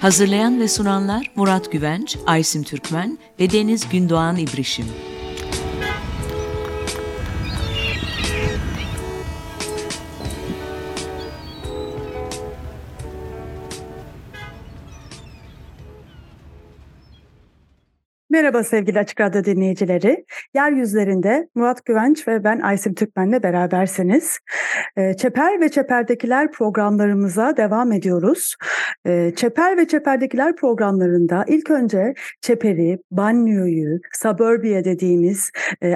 Hazırlayan ve sunanlar Murat Güvenç, Aysim Türkmen ve Deniz Gündoğan İbrişim. Merhaba sevgili Açık Radyo dinleyicileri. Yeryüzlerinde Murat Güvenç ve ben Aysim Türkmen'le berabersiniz. Ee, Çeper ve Çeper'dekiler programlarımıza devam ediyoruz. Çeper ve Çeper'dekiler programlarında ilk önce Çeper'i, Banliyö'yü, Suburbia dediğimiz,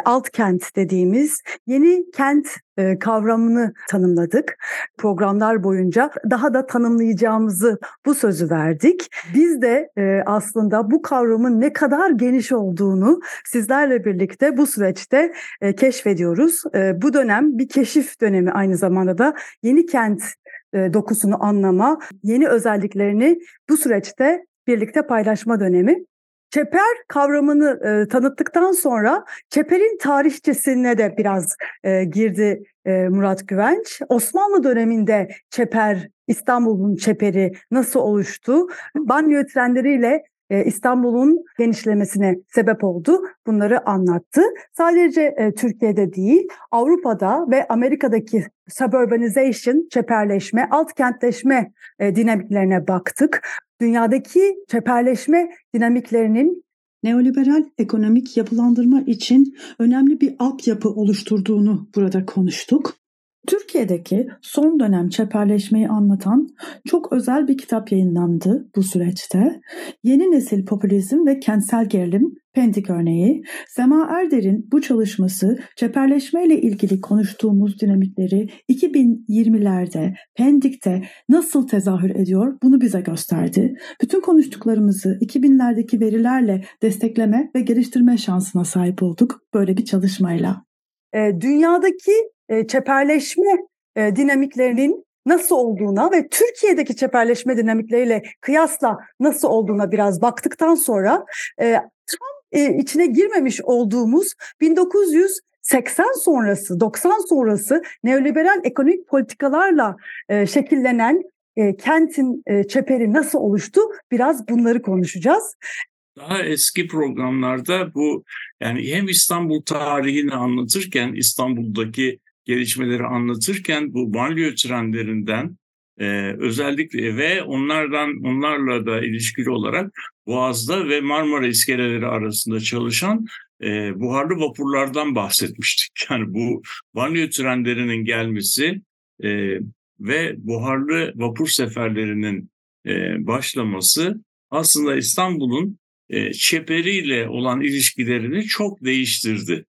alt kent dediğimiz yeni kent kavramını tanımladık. Programlar boyunca daha da tanımlayacağımızı bu sözü verdik. Biz de e, aslında bu kavramın ne kadar geniş olduğunu sizlerle birlikte bu süreçte e, keşfediyoruz. E, bu dönem bir keşif dönemi aynı zamanda da yeni kent e, dokusunu anlama, yeni özelliklerini bu süreçte birlikte paylaşma dönemi. Çeper kavramını e, tanıttıktan sonra çeperin tarihçesine de biraz e, girdi e, Murat Güvenç. Osmanlı döneminde çeper, İstanbul'un çeperi nasıl oluştu? Banyo trendleriyle e, İstanbul'un genişlemesine sebep oldu. Bunları anlattı. Sadece e, Türkiye'de değil, Avrupa'da ve Amerika'daki suburbanization, çeperleşme, alt kentleşme e, dinamiklerine baktık. Dünyadaki çeperleşme dinamiklerinin neoliberal ekonomik yapılandırma için önemli bir altyapı oluşturduğunu burada konuştuk. Türkiye'deki son dönem çeperleşmeyi anlatan çok özel bir kitap yayınlandı bu süreçte. Yeni nesil popülizm ve kentsel gerilim Pendik örneği, Sema Erder'in bu çalışması çeperleşmeyle ilgili konuştuğumuz dinamikleri 2020'lerde Pendik'te nasıl tezahür ediyor bunu bize gösterdi. Bütün konuştuklarımızı 2000'lerdeki verilerle destekleme ve geliştirme şansına sahip olduk böyle bir çalışmayla. E, dünyadaki e, çeperleşme e, dinamiklerinin nasıl olduğuna ve Türkiye'deki çeperleşme dinamikleriyle kıyasla nasıl olduğuna biraz baktıktan sonra e, tam e, içine girmemiş olduğumuz 1980 sonrası, 90 sonrası neoliberal ekonomik politikalarla e, şekillenen e, kentin e, çeperi nasıl oluştu? Biraz bunları konuşacağız. Daha eski programlarda bu yani hem İstanbul tarihini anlatırken İstanbul'daki gelişmeleri anlatırken bu banliyö trendlerinden e, özellikle ve onlardan onlarla da ilişkili olarak Boğaz'da ve Marmara iskeleleri arasında çalışan e, buharlı vapurlardan bahsetmiştik. Yani bu banliyö trendlerinin gelmesi e, ve buharlı vapur seferlerinin e, başlaması aslında İstanbul'un e, çeperiyle olan ilişkilerini çok değiştirdi.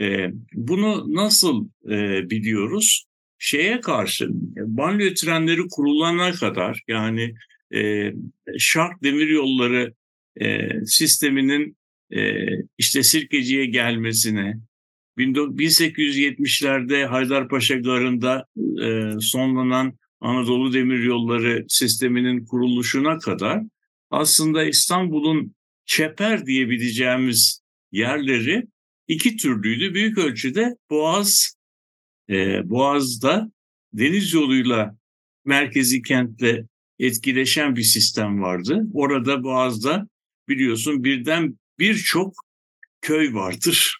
E, bunu nasıl e, biliyoruz? Şeye karşı banliyö trenleri kurulana kadar yani e, şark demiryolları e, sisteminin e, işte Sirkeci'ye gelmesine, 1870'lerde Haydarpaşa Garı'nda e, sonlanan Anadolu Demiryolları sisteminin kuruluşuna kadar aslında İstanbul'un çeper diyebileceğimiz yerleri iki türlüydü. Büyük ölçüde Boğaz, e, Boğaz'da deniz yoluyla merkezi kentle etkileşen bir sistem vardı. Orada Boğaz'da biliyorsun birden birçok köy vardır.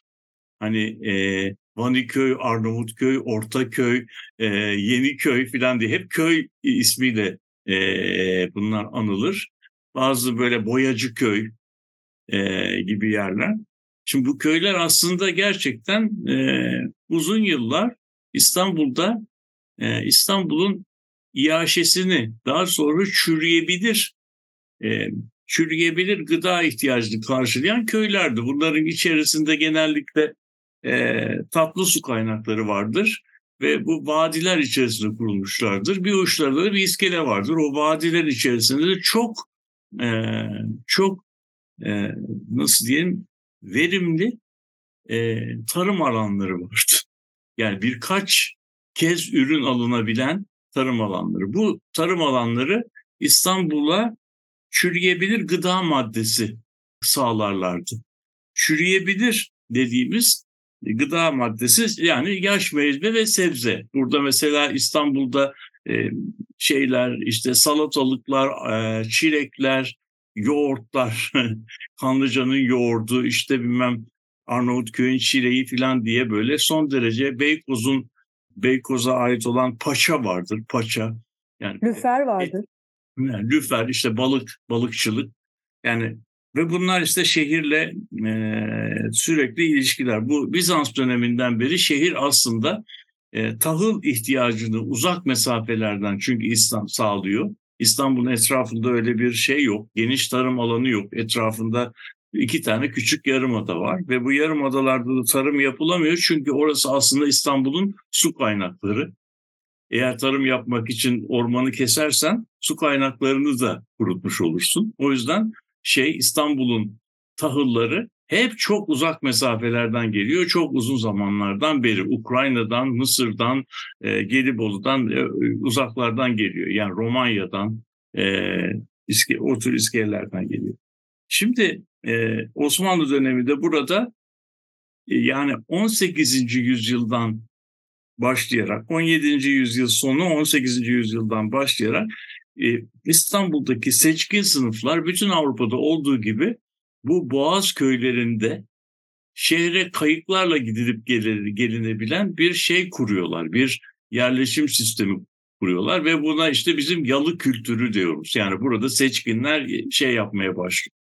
Hani e, Vaniköy, Arnavutköy, Ortaköy, e, Yeniköy filan diye hep köy ismiyle e, bunlar anılır. Bazı böyle Boyacı Köy e, gibi yerler. Şimdi bu köyler aslında gerçekten e, uzun yıllar İstanbul'da e, İstanbul'un iaşesini daha sonra çürüyebilir e, çürüyebilir gıda ihtiyacını karşılayan köylerdi. Bunların içerisinde genellikle e, tatlı su kaynakları vardır. ve bu vadiler içerisinde kurulmuşlardır. Bir uçlarında da bir iskele vardır. O vadiler içerisinde de çok e, çok e, nasıl diyeyim verimli e, tarım alanları vardı. Yani birkaç kez ürün alınabilen tarım alanları. Bu tarım alanları İstanbul'a çürüyebilir gıda maddesi sağlarlardı. Çürüyebilir dediğimiz gıda maddesi yani yaş meyve ve sebze. Burada mesela İstanbul'da e, şeyler işte salatalıklar, e, çilekler, yoğurtlar, Kanlıca'nın yoğurdu işte bilmem Arnavutköy'ün çileği falan diye böyle son derece Beykoz'un Beykoz'a ait olan paça vardır. Paça. Yani lüfer vardır. Yani lüfer işte balık, balıkçılık. Yani ve bunlar işte şehirle e, sürekli ilişkiler. Bu Bizans döneminden beri şehir aslında e, tahıl ihtiyacını uzak mesafelerden çünkü İslam sağlıyor. İstanbul'un etrafında öyle bir şey yok. Geniş tarım alanı yok. Etrafında iki tane küçük yarımada var ve bu yarımadalarda da tarım yapılamıyor çünkü orası aslında İstanbul'un su kaynakları. Eğer tarım yapmak için ormanı kesersen su kaynaklarını da kurutmuş olursun. O yüzden şey İstanbul'un tahılları hep çok uzak mesafelerden geliyor. Çok uzun zamanlardan beri Ukrayna'dan, Mısır'dan, e, Gelibolu'dan, e, uzaklardan geliyor. Yani Romanya'dan, e, iske, o tür iskelelerden geliyor. Şimdi e, Osmanlı döneminde burada e, yani 18. yüzyıldan başlayarak 17. yüzyıl sonu 18. yüzyıldan başlayarak e, İstanbul'daki seçkin sınıflar bütün Avrupa'da olduğu gibi bu boğaz köylerinde şehre kayıklarla gidilip gelinebilen bir şey kuruyorlar. Bir yerleşim sistemi kuruyorlar ve buna işte bizim yalı kültürü diyoruz. Yani burada seçkinler şey yapmaya başlıyor.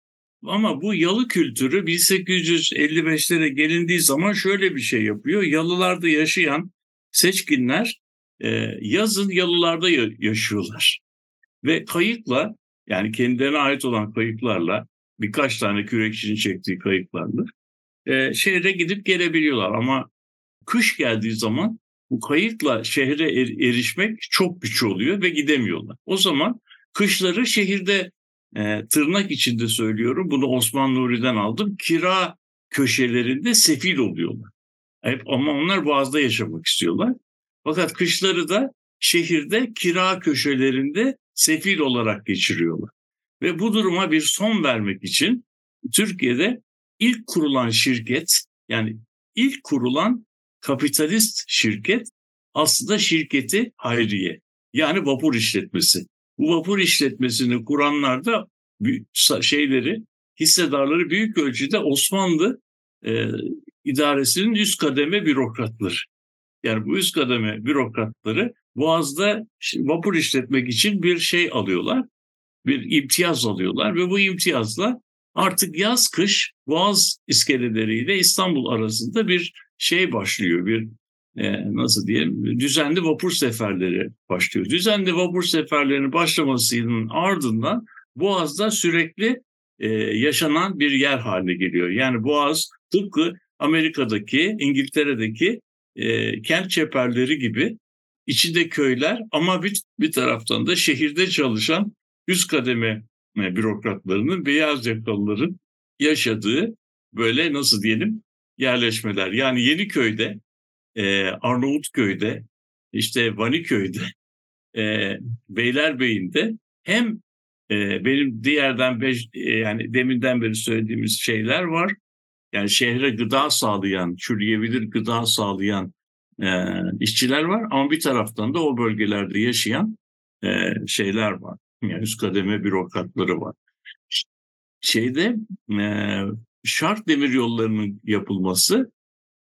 Ama bu yalı kültürü 1855'lere gelindiği zaman şöyle bir şey yapıyor. Yalılarda yaşayan seçkinler e, yazın yalılarda yaşıyorlar. Ve kayıkla yani kendilerine ait olan kayıklarla birkaç tane kürekçinin çektiği kayıklarla e, şehre gidip gelebiliyorlar. Ama kış geldiği zaman bu kayıkla şehre er, erişmek çok güç oluyor ve gidemiyorlar. O zaman kışları şehirde e, tırnak içinde söylüyorum bunu Osman Nuri'den aldım. Kira köşelerinde sefil oluyorlar. Hep, ama onlar Boğaz'da yaşamak istiyorlar. Fakat kışları da şehirde kira köşelerinde sefil olarak geçiriyorlar. Ve bu duruma bir son vermek için Türkiye'de ilk kurulan şirket yani ilk kurulan kapitalist şirket aslında şirketi hayriye yani vapur işletmesi. Bu vapur işletmesini kuranlar da şeyleri, hissedarları büyük ölçüde Osmanlı e, idaresinin üst kademe bürokratları. Yani bu üst kademe bürokratları Boğaz'da vapur işletmek için bir şey alıyorlar. Bir imtiyaz alıyorlar ve bu imtiyazla artık yaz kış Boğaz iskeleleriyle İstanbul arasında bir şey başlıyor. Bir e, nasıl diyelim düzenli vapur seferleri başlıyor. Düzenli vapur seferlerinin başlamasının ardından Boğaz'da sürekli e, yaşanan bir yer haline geliyor. Yani Boğaz tıpkı Amerika'daki, İngiltere'deki e, kent çeperleri gibi içinde köyler ama bir, bir taraftan da şehirde çalışan üst kademe e, bürokratlarının, beyaz yakalıların yaşadığı böyle nasıl diyelim yerleşmeler. Yani Yeniköy'de e, Arnavutköy'de, işte Vaniköy'de, e, Beylerbeyi'nde hem e, benim diğerden beş, e, yani deminden beri söylediğimiz şeyler var. Yani şehre gıda sağlayan, çürüyebilir gıda sağlayan e, işçiler var. Ama bir taraftan da o bölgelerde yaşayan e, şeyler var. Yani üst kademe bürokratları var. Şeyde e, şart demir yollarının yapılması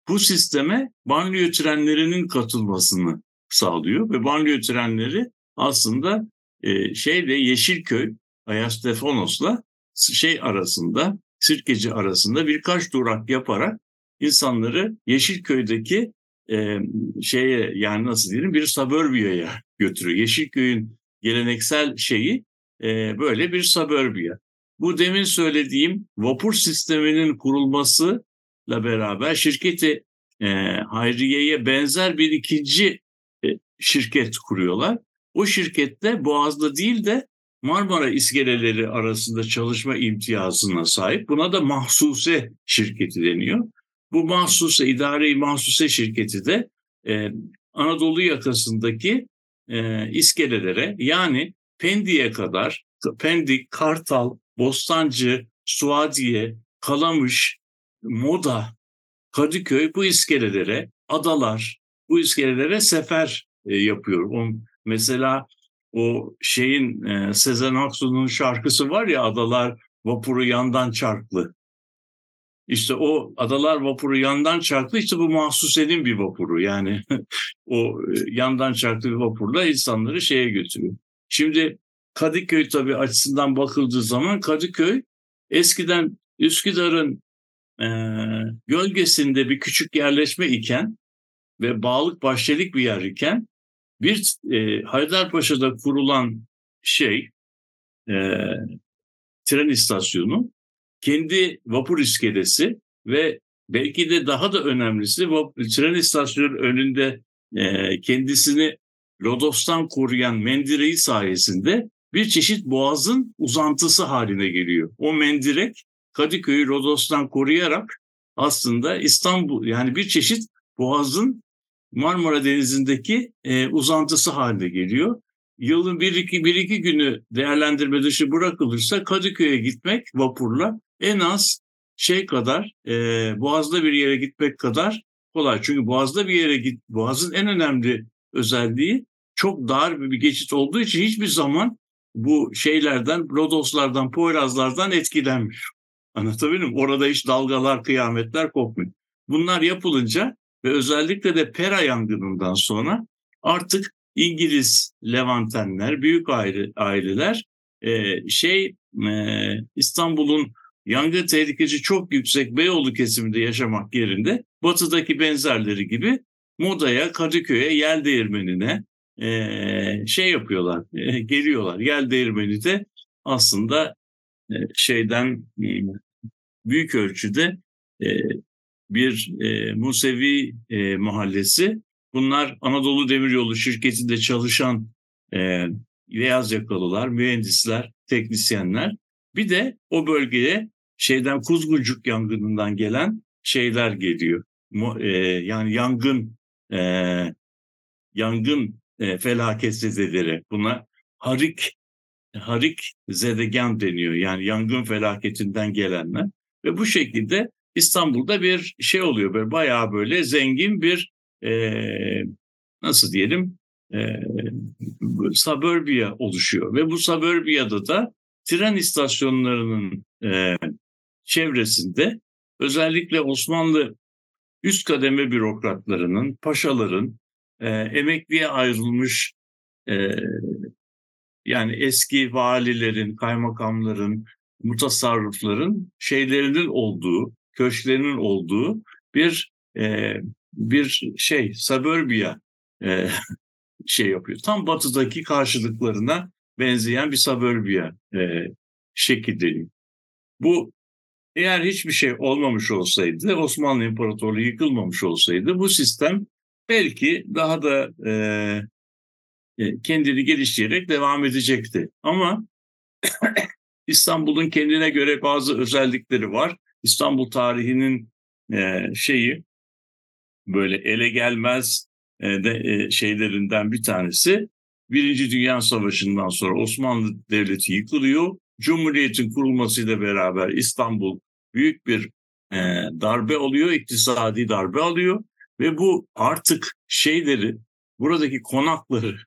bu sisteme banliyö trenlerinin katılmasını sağlıyor ve banliyö trenleri aslında e, şeyle Yeşilköy, Ayastefonos'la şey arasında, Sirkeci arasında birkaç durak yaparak insanları Yeşilköy'deki e, şeye yani nasıl diyelim bir suburbia'ya götürüyor. Yeşilköy'ün geleneksel şeyi e, böyle bir suburbia. Bu demin söylediğim vapur sisteminin kurulması beraber şirketi e, Hayriye'ye benzer bir ikinci e, şirket kuruyorlar. O şirkette Boğaz'da değil de Marmara iskeleleri arasında çalışma imtiyazına sahip. Buna da mahsuse şirketi deniyor. Bu mahsuse, idari mahsuse şirketi de e, Anadolu yakasındaki e, iskelelere yani Pendik'e kadar, Pendik, Kartal, Bostancı, Suadiye, Kalamış, Moda, Kadıköy bu iskelelere, adalar bu iskelelere sefer e, yapıyor. O, mesela o şeyin e, Sezen Aksu'nun şarkısı var ya Adalar Vapuru Yandan Çarklı. İşte o Adalar Vapuru yandan çarklı işte bu mahsusenin bir vapuru. Yani o e, yandan çarklı bir vapurla insanları şeye götürüyor. Şimdi Kadıköy tabii açısından bakıldığı zaman Kadıköy eskiden Üsküdar'ın e, gölgesinde bir küçük yerleşme iken ve bağlık bahçelik bir yer iken bir e, Haydarpaşa'da kurulan şey e, tren istasyonu kendi vapur iskelesi ve belki de daha da önemlisi tren istasyonunun önünde e, kendisini Rodos'tan koruyan mendireği sayesinde bir çeşit boğazın uzantısı haline geliyor. O mendirek Kadıköy'ü Rodos'tan koruyarak aslında İstanbul yani bir çeşit boğazın Marmara Denizi'ndeki e, uzantısı haline geliyor. Yılın bir iki, bir iki günü değerlendirme dışı bırakılırsa Kadıköy'e gitmek vapurla en az şey kadar e, Boğaz'da bir yere gitmek kadar kolay. Çünkü Boğaz'da bir yere git, Boğaz'ın en önemli özelliği çok dar bir geçit olduğu için hiçbir zaman bu şeylerden, Rodoslardan, Poyrazlardan etkilenmiyor. Anlatabildim mi? Orada hiç dalgalar, kıyametler kopmuyor. Bunlar yapılınca ve özellikle de Pera yangınından sonra artık İngiliz Levantenler, büyük aile, aileler e, şey e, İstanbul'un yangın tehlikesi çok yüksek Beyoğlu kesiminde yaşamak yerinde batıdaki benzerleri gibi Moda'ya, Kadıköy'e, Yel Değirmeni'ne e, şey yapıyorlar, e, geliyorlar. Yel Değirmeni de aslında şeyden e, büyük ölçüde e, bir e, Musevi e, mahallesi. Bunlar Anadolu Demiryolu şirketinde çalışan e, beyaz yakalılar, mühendisler, teknisyenler. Bir de o bölgeye şeyden Kuzguncuk yangınından gelen şeyler geliyor. E, yani yangın e, yangın e, felaket zedeleri. Buna harik harik zedegen deniyor. Yani yangın felaketinden gelenler. Ve bu şekilde İstanbul'da bir şey oluyor böyle bayağı böyle zengin bir e, nasıl diyelim e, suburbia oluşuyor ve bu suburbia'da da tren istasyonlarının e, çevresinde özellikle Osmanlı üst kademe bürokratlarının, paşaların, e, emekliye ayrılmış e, yani eski valilerin, kaymakamların, mutasarrıfların şeylerinin olduğu, köşklerinin olduğu bir e, bir şey, suburbia e, şey yapıyor. Tam batıdaki karşılıklarına benzeyen bir suburbia e, şekilde. Bu eğer hiçbir şey olmamış olsaydı, Osmanlı İmparatorluğu yıkılmamış olsaydı bu sistem belki daha da e kendini geliştirerek devam edecekti. Ama İstanbul'un kendine göre bazı özellikleri var. İstanbul tarihinin e, şeyi böyle ele gelmez e, de, e, şeylerinden bir tanesi. Birinci Dünya Savaşı'ndan sonra Osmanlı Devleti yıkılıyor. Cumhuriyet'in kurulmasıyla beraber İstanbul büyük bir e, darbe oluyor, iktisadi darbe alıyor ve bu artık şeyleri, buradaki konakları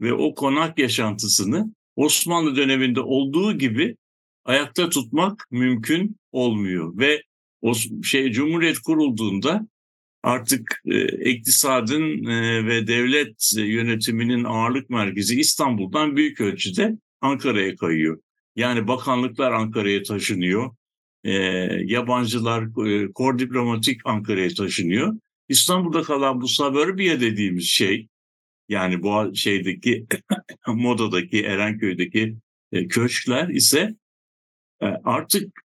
ve o konak yaşantısını Osmanlı döneminde olduğu gibi ayakta tutmak mümkün olmuyor ve o şey Cumhuriyet kurulduğunda artık e, iktisadın e, ve devlet yönetiminin ağırlık merkezi İstanbul'dan büyük ölçüde Ankara'ya kayıyor. Yani bakanlıklar Ankara'ya taşınıyor. E, yabancılar, e, kor diplomatik Ankara'ya taşınıyor. İstanbul'da kalan bu suburbia dediğimiz şey, yani bu şeydeki modadaki Erenköy'deki e, köşkler ise e, artık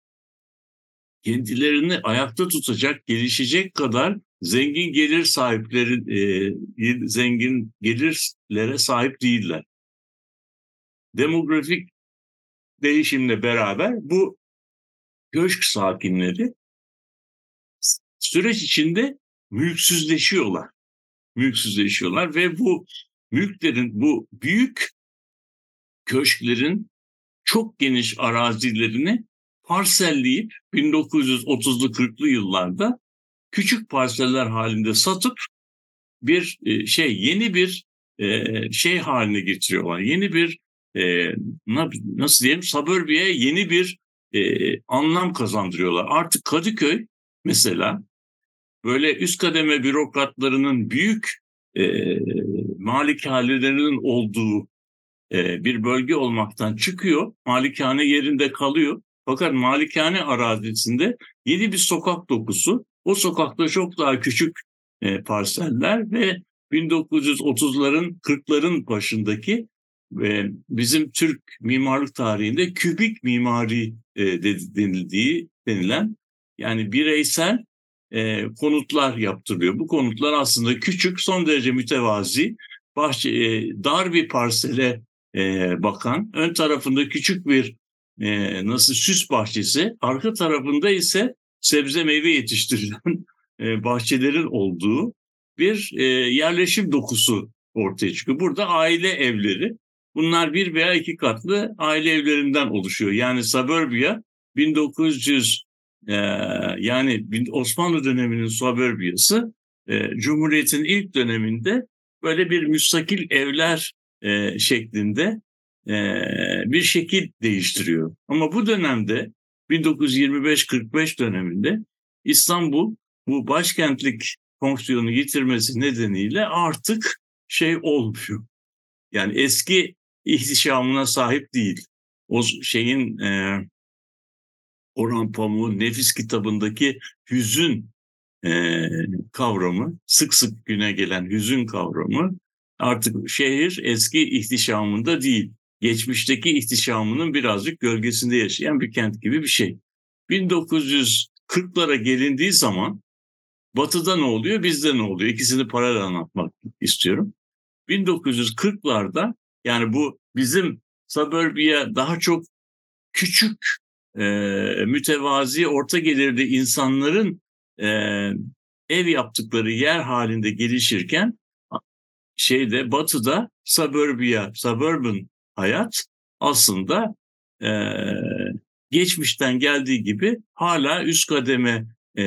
kendilerini ayakta tutacak, gelişecek kadar zengin gelir sahipleri e, zengin gelirlere sahip değiller. Demografik değişimle beraber bu köşk sakinleri süreç içinde mülksüzleşiyorlar. Mülksüzleşiyorlar ve bu mülklerin, bu büyük köşklerin çok geniş arazilerini parselleyip 1930'lu 40'lı yıllarda küçük parseller halinde satıp bir e, şey yeni bir e, şey haline getiriyorlar. Yeni bir e, nasıl diyelim suburbiye yeni bir anlam kazandırıyorlar. Artık Kadıköy mesela böyle üst kademe bürokratlarının büyük e, malikanelerinin olduğu e, bir bölge olmaktan çıkıyor. Malikane yerinde kalıyor. Fakat malikane arazisinde yeni bir sokak dokusu. O sokakta çok daha küçük e, parseller ve 1930'ların 40'ların başındaki e, bizim Türk mimarlık tarihinde kübik mimari e, denildiği denilen yani bireysel e, konutlar yaptırılıyor. Bu konutlar aslında küçük, son derece mütevazi, bahçe, e, dar bir parsele e, bakan, ön tarafında küçük bir e, nasıl süs bahçesi, arka tarafında ise sebze meyve yetiştirilen e, bahçelerin olduğu bir e, yerleşim dokusu ortaya çıkıyor. Burada aile evleri, bunlar bir veya iki katlı aile evlerinden oluşuyor. Yani suburbia 1900 yani Osmanlı döneminin suburbiyası Cumhuriyet'in ilk döneminde böyle bir müstakil evler şeklinde bir şekil değiştiriyor. Ama bu dönemde 1925-45 döneminde İstanbul bu başkentlik fonksiyonu yitirmesi nedeniyle artık şey olmuyor. Yani eski ihtişamına sahip değil. O şeyin Orhan Pamuk'un Nefis kitabındaki hüzün e, kavramı, sık sık güne gelen hüzün kavramı artık şehir eski ihtişamında değil. Geçmişteki ihtişamının birazcık gölgesinde yaşayan bir kent gibi bir şey. 1940'lara gelindiği zaman Batı'da ne oluyor, bizde ne oluyor? İkisini paralel anlatmak istiyorum. 1940'larda yani bu bizim suburbia daha çok küçük e, mütevazi orta gelirli insanların e, ev yaptıkları yer halinde gelişirken şeyde batıda suburbia, suburban hayat aslında e, geçmişten geldiği gibi hala üst kademe e,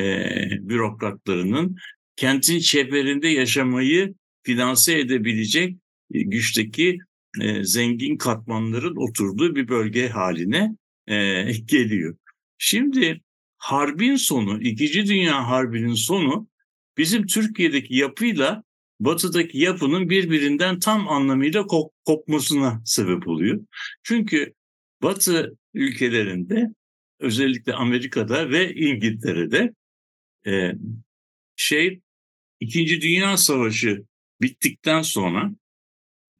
bürokratlarının kentin çeperinde yaşamayı finanse edebilecek güçteki e, zengin katmanların oturduğu bir bölge haline e, geliyor. Şimdi harbin sonu, İkinci Dünya Harbi'nin sonu bizim Türkiye'deki yapıyla batıdaki yapının birbirinden tam anlamıyla kop kopmasına sebep oluyor. Çünkü batı ülkelerinde özellikle Amerika'da ve İngiltere'de e, şey İkinci Dünya Savaşı bittikten sonra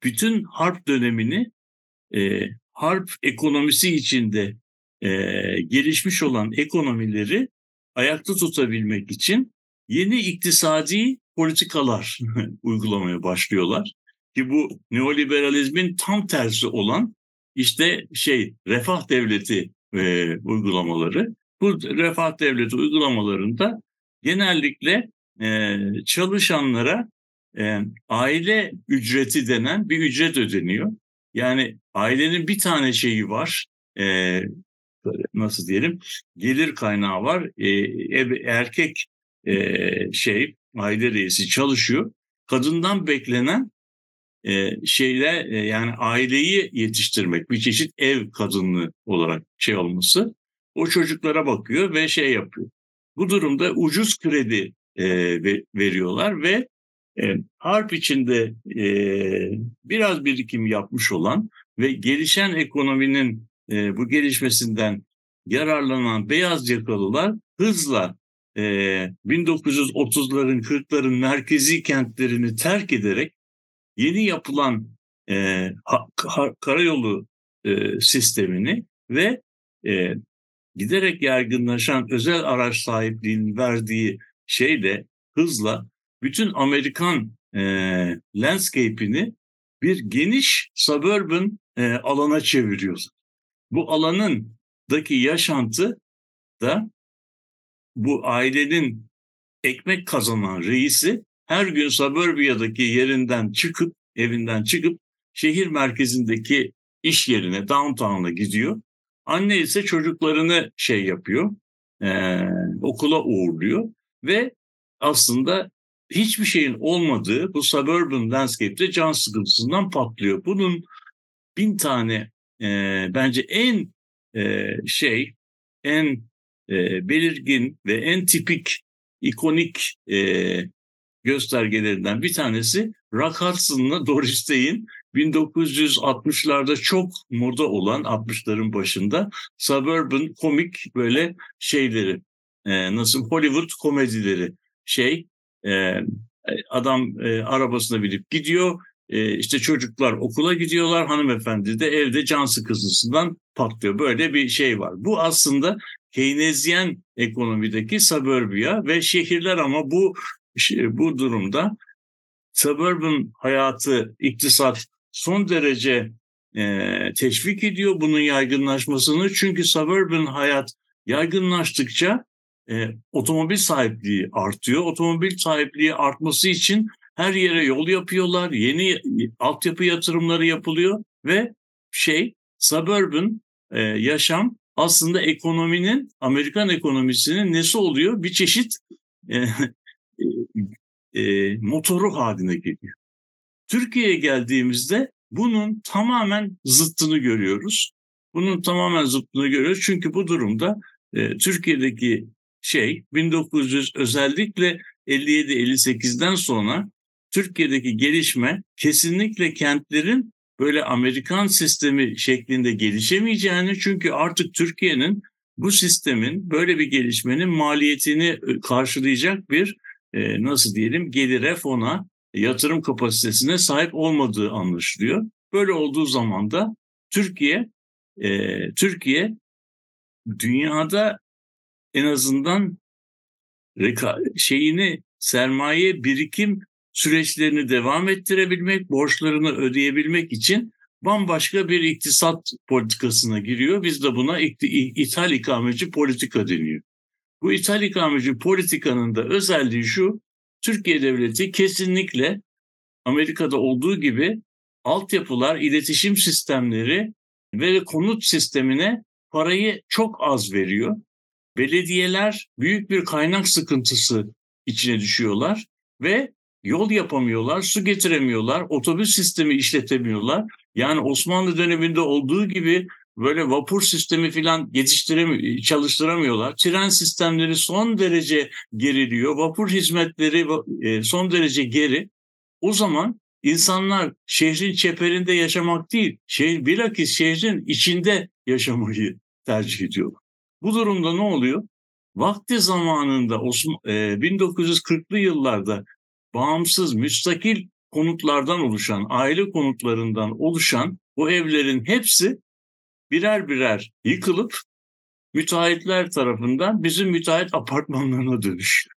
bütün harp dönemini e, harp ekonomisi içinde e, gelişmiş olan ekonomileri ayakta tutabilmek için yeni iktisadi politikalar uygulamaya başlıyorlar. Ki bu neoliberalizmin tam tersi olan işte şey refah devleti e, uygulamaları. Bu refah devleti uygulamalarında genellikle e, çalışanlara e, aile ücreti denen bir ücret ödeniyor. Yani ailenin bir tane şeyi var, e, nasıl diyelim, gelir kaynağı var. E, erkek e, şey, aile reisi çalışıyor. Kadından beklenen e, şeyle e, yani aileyi yetiştirmek, bir çeşit ev kadınlığı olarak şey olması. O çocuklara bakıyor ve şey yapıyor. Bu durumda ucuz kredi e, veriyorlar ve e, harp içinde e, biraz birikim yapmış olan ve gelişen ekonominin e, bu gelişmesinden yararlanan beyaz yakalılar hızla e, 1930'ların 40'ların merkezi kentlerini terk ederek yeni yapılan e, ha, ha, karayolu e, sistemini ve e, giderek yaygınlaşan özel araç sahipliğinin verdiği şeyle hızla bütün Amerikan e, landscape'ini bir geniş suburban e, alana çeviriyorlar. Bu alanındaki yaşantı da bu ailenin ekmek kazanan reisi her gün suburbia'daki yerinden çıkıp evinden çıkıp şehir merkezindeki iş yerine downtown'a gidiyor. Anne ise çocuklarını şey yapıyor, e, okula uğurluyor ve aslında hiçbir şeyin olmadığı bu suburban landscape'de can sıkıntısından patlıyor. Bunun bin tane e, bence en e, şey, en e, belirgin ve en tipik, ikonik e, göstergelerinden bir tanesi Rock Hudson'la Doris Day'in 1960'larda çok moda olan 60'ların başında suburban komik böyle şeyleri e, nasıl Hollywood komedileri şey e, adam e, arabasına binip gidiyor e, işte çocuklar okula gidiyorlar hanımefendi de evde can sıkıntısından patlıyor böyle bir şey var. Bu aslında Keynesyen ekonomideki suburbia ve şehirler ama bu bu durumda suburban hayatı, iktisat son derece e, teşvik ediyor bunun yaygınlaşmasını. Çünkü suburban hayat yaygınlaştıkça e, otomobil sahipliği artıyor. Otomobil sahipliği artması için her yere yol yapıyorlar, yeni altyapı yatırımları yapılıyor ve şey suburban e, yaşam aslında ekonominin, Amerikan ekonomisinin nesi oluyor? Bir çeşit e, e, motoru haline geliyor. Türkiye'ye geldiğimizde bunun tamamen zıttını görüyoruz. Bunun tamamen zıttını görüyoruz çünkü bu durumda e, Türkiye'deki şey 1900 özellikle 57-58'den sonra Türkiye'deki gelişme kesinlikle kentlerin böyle Amerikan sistemi şeklinde gelişemeyeceğini çünkü artık Türkiye'nin bu sistemin böyle bir gelişmenin maliyetini karşılayacak bir e, nasıl diyelim gelire fona yatırım kapasitesine sahip olmadığı anlaşılıyor. Böyle olduğu zaman da Türkiye e, Türkiye dünyada en azından şeyini sermaye birikim süreçlerini devam ettirebilmek, borçlarını ödeyebilmek için bambaşka bir iktisat politikasına giriyor. Biz de buna ithal ikameci politika deniyor. Bu ithal ikameci politikanın da özelliği şu, Türkiye Devleti kesinlikle Amerika'da olduğu gibi altyapılar, iletişim sistemleri ve konut sistemine parayı çok az veriyor. Belediyeler büyük bir kaynak sıkıntısı içine düşüyorlar ve yol yapamıyorlar, su getiremiyorlar, otobüs sistemi işletemiyorlar. Yani Osmanlı döneminde olduğu gibi böyle vapur sistemi falan yetiştiremiyor, çalıştıramıyorlar. Tren sistemleri son derece geriliyor. Vapur hizmetleri e, son derece geri. O zaman insanlar şehrin çeperinde yaşamak değil, şehir, bilakis şehrin içinde yaşamayı tercih ediyorlar. Bu durumda ne oluyor? Vakti zamanında Osman, e, 1940'lı yıllarda bağımsız, müstakil konutlardan oluşan, aile konutlarından oluşan bu evlerin hepsi birer birer yıkılıp müteahhitler tarafından bizim müteahhit apartmanlarına dönüşüyor.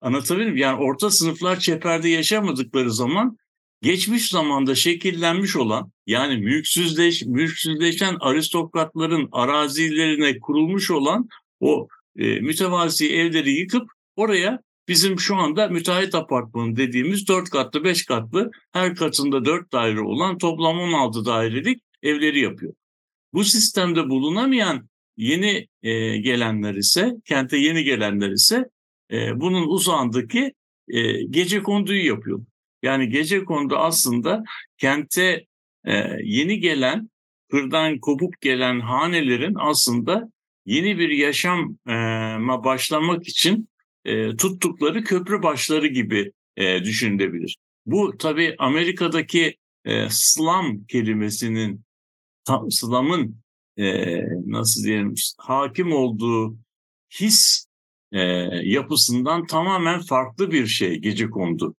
Anlatabiliyor muyum? Yani orta sınıflar çeperde yaşamadıkları zaman geçmiş zamanda şekillenmiş olan yani mülksüzleş, mülksüzleşen aristokratların arazilerine kurulmuş olan o e, mütevazi evleri yıkıp oraya bizim şu anda müteahhit apartmanı dediğimiz 4 katlı 5 katlı her katında 4 daire olan toplam 16 dairelik evleri yapıyor. Bu sistemde bulunamayan yeni e, gelenler ise, kente yeni gelenler ise e, bunun uzağındaki e, gece konduyu yapıyor. Yani gece kondu aslında kente e, yeni gelen, kırdan kopuk gelen hanelerin aslında yeni bir yaşama başlamak için e, tuttukları köprü başları gibi e, düşünülebilir. Bu tabii Amerika'daki e, slum kelimesinin slum'ın e, nasıl diyelim hakim olduğu his e, yapısından tamamen farklı bir şey gece kondu.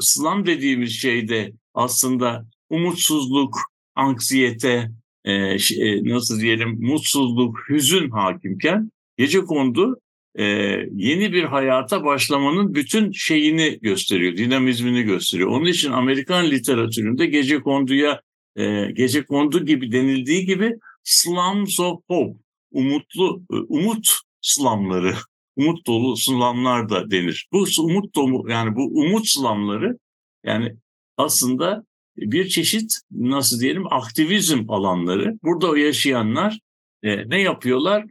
Slum dediğimiz şeyde aslında umutsuzluk, anksiyete, e, e, nasıl diyelim mutsuzluk, hüzün hakimken gece kondu e, yeni bir hayata başlamanın bütün şeyini gösteriyor, dinamizmini gösteriyor. Onun için Amerikan literatüründe gece konduya e, gece kondu gibi denildiği gibi slums of hope, umutlu e, umut slamları, umut dolu slamlar da denir. Bu umut dolu yani bu umut slamları yani aslında bir çeşit nasıl diyelim aktivizm alanları. Burada yaşayanlar e, ne yapıyorlar?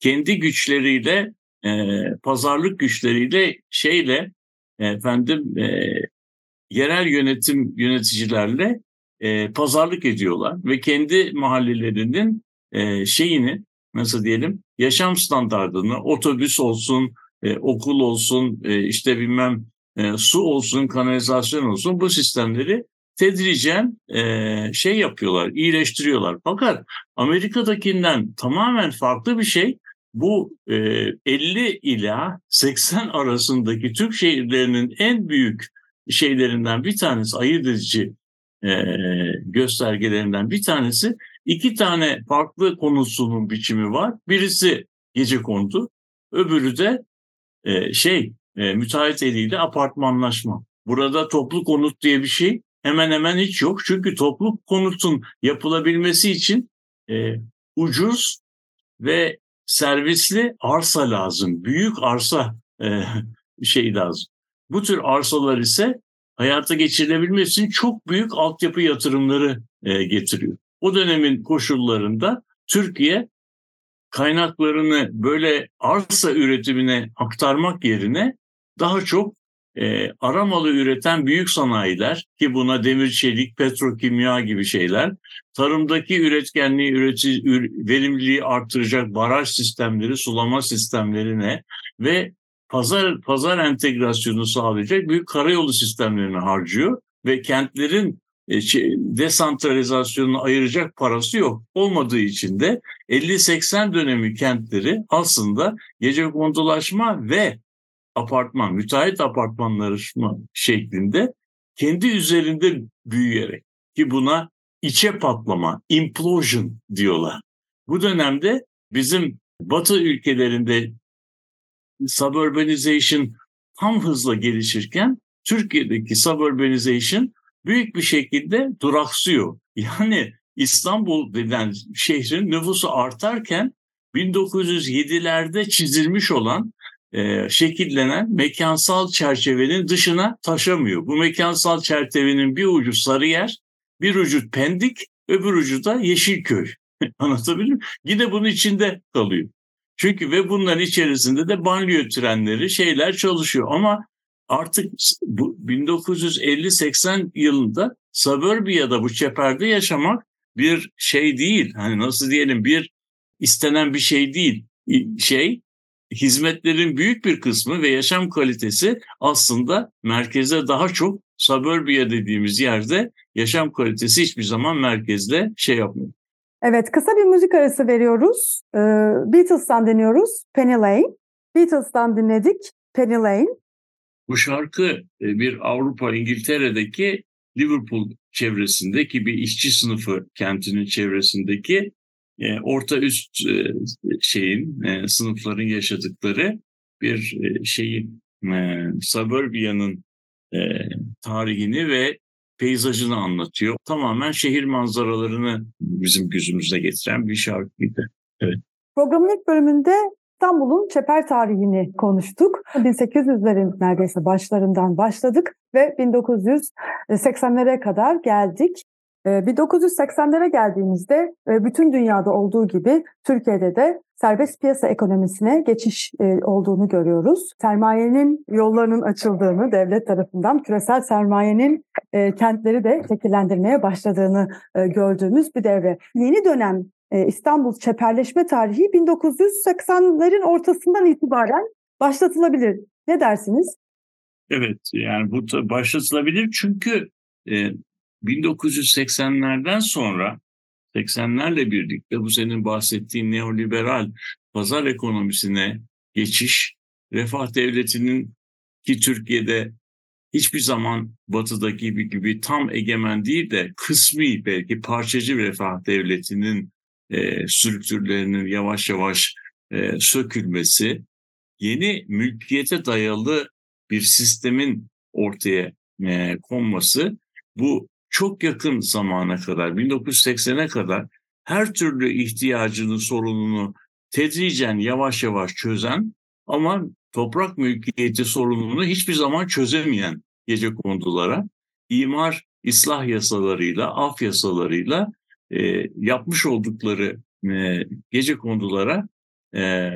Kendi güçleriyle, e, pazarlık güçleriyle, şeyle efendim e, yerel yönetim yöneticilerle e, pazarlık ediyorlar ve kendi mahallelerinin e, şeyini nasıl diyelim yaşam standartını otobüs olsun, e, okul olsun, e, işte bilmem e, su olsun, kanalizasyon olsun bu sistemleri tedricen e, şey yapıyorlar, iyileştiriyorlar. Fakat Amerika'dakinden tamamen farklı bir şey. Bu e, 50 ila 80 arasındaki Türk şehirlerinin en büyük şeylerinden bir tanesi, ayırt edici e, göstergelerinden bir tanesi iki tane farklı konusunun biçimi var. Birisi gece kondu, öbürü de e, şey e, müteahhit eliyle apartmanlaşma. Burada toplu konut diye bir şey hemen hemen hiç yok. Çünkü toplu konutun yapılabilmesi için e, ucuz ve servisli arsa lazım. Büyük arsa e, şey lazım. Bu tür arsalar ise hayata geçirilebilmesi çok büyük altyapı yatırımları e, getiriyor. O dönemin koşullarında Türkiye kaynaklarını böyle arsa üretimine aktarmak yerine daha çok e, aramalı üreten büyük sanayiler ki buna demir çelik, petrokimya gibi şeyler, tarımdaki üretkenliği, üretici, verimliliği artıracak baraj sistemleri, sulama sistemlerine ve pazar pazar entegrasyonu sağlayacak büyük karayolu sistemlerini harcıyor ve kentlerin e, desantralizasyonunu ayıracak parası yok. Olmadığı için de 50-80 dönemi kentleri aslında gece kondulaşma ve apartman, müteahhit apartmanları şeklinde kendi üzerinde büyüyerek ki buna içe patlama, implosion diyorlar. Bu dönemde bizim Batı ülkelerinde suburbanization tam hızla gelişirken Türkiye'deki suburbanization büyük bir şekilde duraksıyor. Yani İstanbul denen şehrin nüfusu artarken 1907'lerde çizilmiş olan e, şekillenen mekansal çerçevenin dışına taşamıyor. Bu mekansal çerçevenin bir ucu Sarıyer, bir ucu Pendik, öbür ucu da Yeşilköy. Anlatabiliyor muyum? Yine bunun içinde kalıyor. Çünkü ve bunların içerisinde de banliyö trenleri şeyler çalışıyor ama artık bu 1950-80 yılında suburbia'da bu çeperde yaşamak bir şey değil. Hani nasıl diyelim bir istenen bir şey değil. Şey hizmetlerin büyük bir kısmı ve yaşam kalitesi aslında merkeze daha çok suburbia dediğimiz yerde yaşam kalitesi hiçbir zaman merkezde şey yapmıyor. Evet kısa bir müzik arası veriyoruz. Ee, Beatles'tan dinliyoruz Penny Lane. Beatles'tan dinledik Penny Lane. Bu şarkı e, bir Avrupa İngiltere'deki Liverpool çevresindeki bir işçi sınıfı kentinin çevresindeki e, orta üst e, şeyin e, sınıfların yaşadıkları bir e, şeyin e, suburbia'nın tarihini ve peyzajını anlatıyor. Tamamen şehir manzaralarını bizim gözümüze getiren bir şarkıydı. Evet. Programın ilk bölümünde İstanbul'un çeper tarihini konuştuk. 1800'lerin neredeyse başlarından başladık ve 1980'lere kadar geldik. 1980'lere ee, geldiğimizde e, bütün dünyada olduğu gibi Türkiye'de de serbest piyasa ekonomisine geçiş e, olduğunu görüyoruz. Sermayenin yollarının açıldığını devlet tarafından küresel sermayenin e, kentleri de şekillendirmeye başladığını gördüğümüz bir devre. Yeni dönem İstanbul çeperleşme tarihi 1980'lerin ortasından itibaren başlatılabilir. Ne dersiniz? Evet yani bu başlatılabilir çünkü 1980'lerden sonra 80'lerle birlikte bu senin bahsettiğin neoliberal pazar ekonomisine geçiş, refah devletinin ki Türkiye'de hiçbir zaman batıdaki gibi, gibi tam egemen değil de kısmi belki parçacı refah devletinin e, strüktürlerinin yavaş yavaş e, sökülmesi yeni mülkiyete dayalı bir sistemin ortaya e, konması bu çok yakın zamana kadar 1980'e kadar her türlü ihtiyacını, sorununu tedricen yavaş yavaş çözen ama toprak mülkiyeti sorununu hiçbir zaman çözemeyen gece kondulara imar ıslah yasalarıyla, af yasalarıyla e, yapmış oldukları e, gece kondulara e,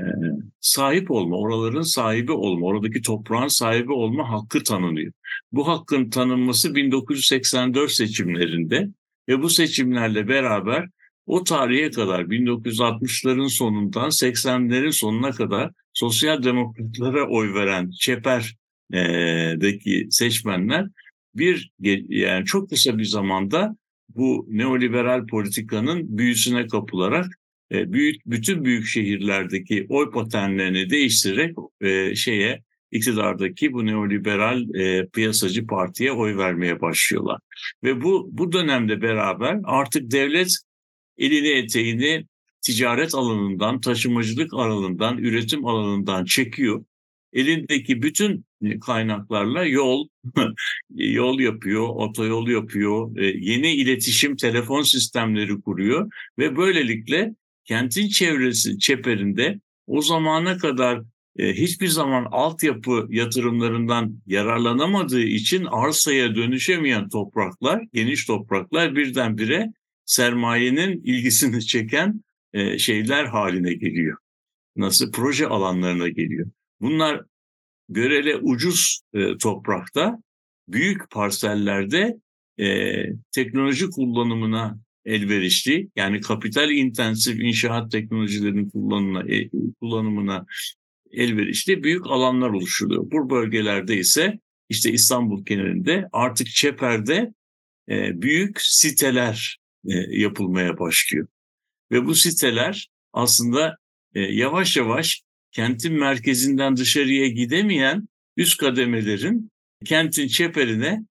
sahip olma, oraların sahibi olma, oradaki toprağın sahibi olma hakkı tanınıyor. Bu hakkın tanınması 1984 seçimlerinde ve bu seçimlerle beraber o tarihe kadar 1960'ların sonundan 80'lerin sonuna kadar sosyal demokratlara oy veren Çeper'deki seçmenler bir yani çok kısa bir zamanda bu neoliberal politikanın büyüsüne kapılarak büyük bütün büyük şehirlerdeki oy paternlerini değiştirerek e, şeye iktidardaki bu neoliberal e, piyasacı partiye oy vermeye başlıyorlar. Ve bu bu dönemde beraber artık devlet elini eteğini ticaret alanından, taşımacılık alanından, üretim alanından çekiyor. Elindeki bütün kaynaklarla yol yol yapıyor, otoyol yapıyor, e, yeni iletişim telefon sistemleri kuruyor ve böylelikle kentin çevresi çeperinde o zamana kadar e, hiçbir zaman altyapı yatırımlarından yararlanamadığı için arsaya dönüşemeyen topraklar, geniş topraklar birdenbire sermayenin ilgisini çeken e, şeyler haline geliyor. Nasıl proje alanlarına geliyor. Bunlar görele ucuz e, toprakta, büyük parsellerde e, teknoloji kullanımına elverişli, yani kapital intensif inşaat teknolojilerinin kullanımına, e, kullanımına elverişli büyük alanlar oluşturuyor. Bu bölgelerde ise işte İstanbul kenarında artık Çeper'de e, büyük siteler e, yapılmaya başlıyor. Ve bu siteler aslında yavaş yavaş kentin merkezinden dışarıya gidemeyen üst kademelerin kentin çeperine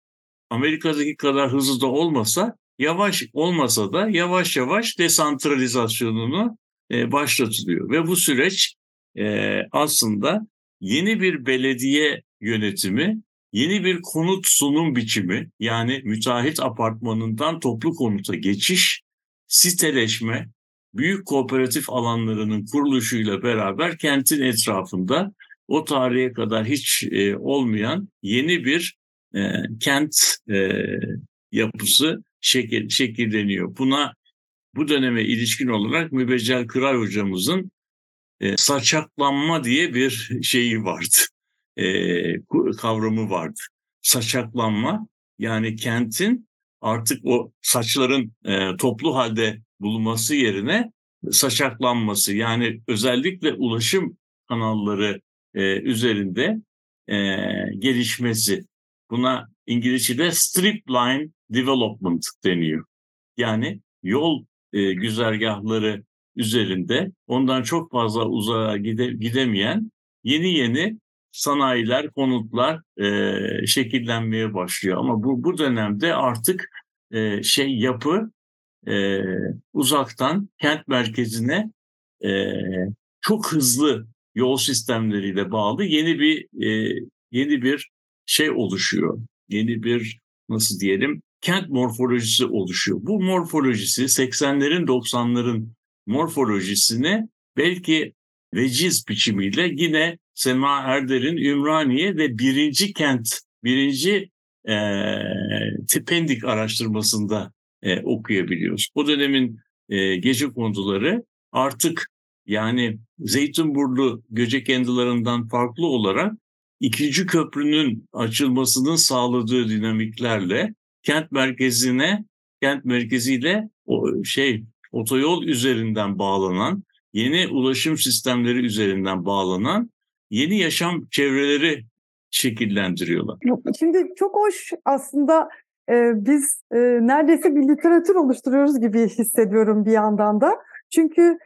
Amerika'daki kadar hızlı da olmasa yavaş olmasa da yavaş yavaş desantralizasyonunu e, başlatılıyor. Ve bu süreç e, aslında yeni bir belediye yönetimi, yeni bir konut sunum biçimi yani müteahhit apartmanından toplu konuta geçiş, siteleşme, büyük kooperatif alanlarının kuruluşuyla beraber kentin etrafında o tarihe kadar hiç e, olmayan yeni bir e, kent e, yapısı şekil, şekilleniyor. Buna bu döneme ilişkin olarak Mübeccel Kıray hocamızın e, saçaklanma diye bir şeyi vardı. E, kavramı vardı. Saçaklanma yani kentin artık o saçların e, toplu halde bulunması yerine saçaklanması yani özellikle ulaşım kanalları e, üzerinde e, gelişmesi. Buna İngilizce'de strip line development deniyor. Yani yol e, güzergahları üzerinde ondan çok fazla uzağa gide, gidemeyen yeni yeni sanayiler, konutlar e, şekillenmeye başlıyor. Ama bu bu dönemde artık e, şey yapı e, uzaktan kent merkezine e, çok hızlı yol sistemleriyle bağlı yeni bir e, yeni bir şey oluşuyor. Yeni bir nasıl diyelim kent morfolojisi oluşuyor. Bu morfolojisi 80'lerin 90'ların morfolojisini belki veciz biçimiyle yine Sema Erder'in Ümraniye ve birinci kent, birinci e, Pendik araştırmasında e, okuyabiliyoruz. O dönemin e, gece konduları artık yani Zeytinburnu göcek kendilarından farklı olarak ikinci köprünün açılmasının sağladığı dinamiklerle kent merkezine, kent merkeziyle o şey otoyol üzerinden bağlanan, yeni ulaşım sistemleri üzerinden bağlanan yeni yaşam çevreleri şekillendiriyorlar. Şimdi çok hoş aslında e, biz e, neredeyse bir literatür oluşturuyoruz gibi hissediyorum bir yandan da. Çünkü